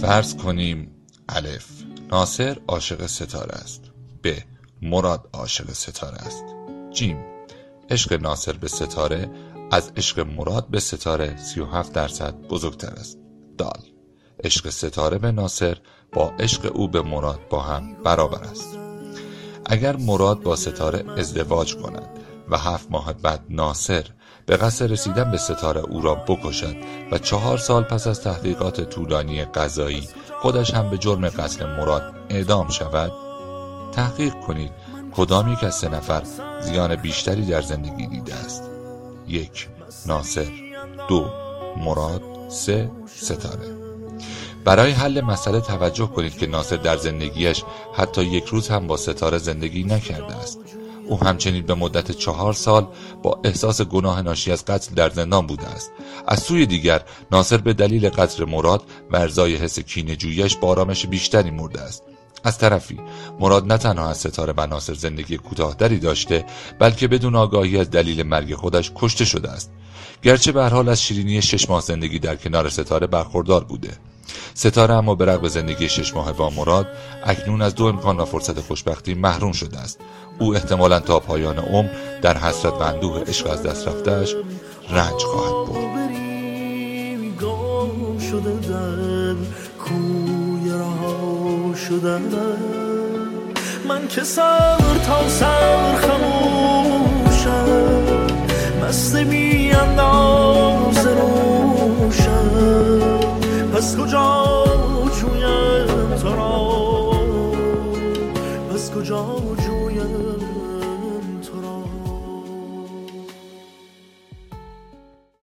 فرض کنیم الف. ناصر عاشق ستاره است. ب. مراد عاشق ستاره است. جیم. عشق ناصر به ستاره از عشق مراد به ستاره 37 درصد بزرگتر است. دال. عشق ستاره به ناصر با عشق او به مراد با هم برابر است. اگر مراد با ستاره ازدواج کند و هفت ماه بعد ناصر به قصد رسیدن به ستاره او را بکشد و چهار سال پس از تحقیقات طولانی قضایی خودش هم به جرم قتل مراد اعدام شود. تحقیق کنید کدام یک از سه نفر زیان بیشتری در زندگی دیده است. یک ناصر. دو مراد. سه ستاره. برای حل مسئله توجه کنید که ناصر در زندگیش حتی یک روز هم با ستاره زندگی نکرده است. او همچنین به مدت چهار سال با احساس گناه ناشی از قتل در زندان بوده است. از سوی دیگر ناصر به دلیل قتل مراد و ارزای حس جویش با آرامش بیشتری مرده است. از طرفی مراد نه تنها از ستاره و ناصر زندگی کوتاهتری داشته بلکه بدون آگاهی از دلیل مرگ خودش کشته شده است. گرچه به حال از شیرینی شش ماه زندگی در کنار ستاره برخوردار بوده. ستاره اما به رغم زندگی شش ماه با مراد اکنون از دو امکان و فرصت خوشبختی محروم شده است. او احتمالا تا پایان عمر در حسرت و اندوه عشق از دست رفتهش رنج خواهد برد. من که سر تا سر خموشم جویم تو را. بس کجا جویم؟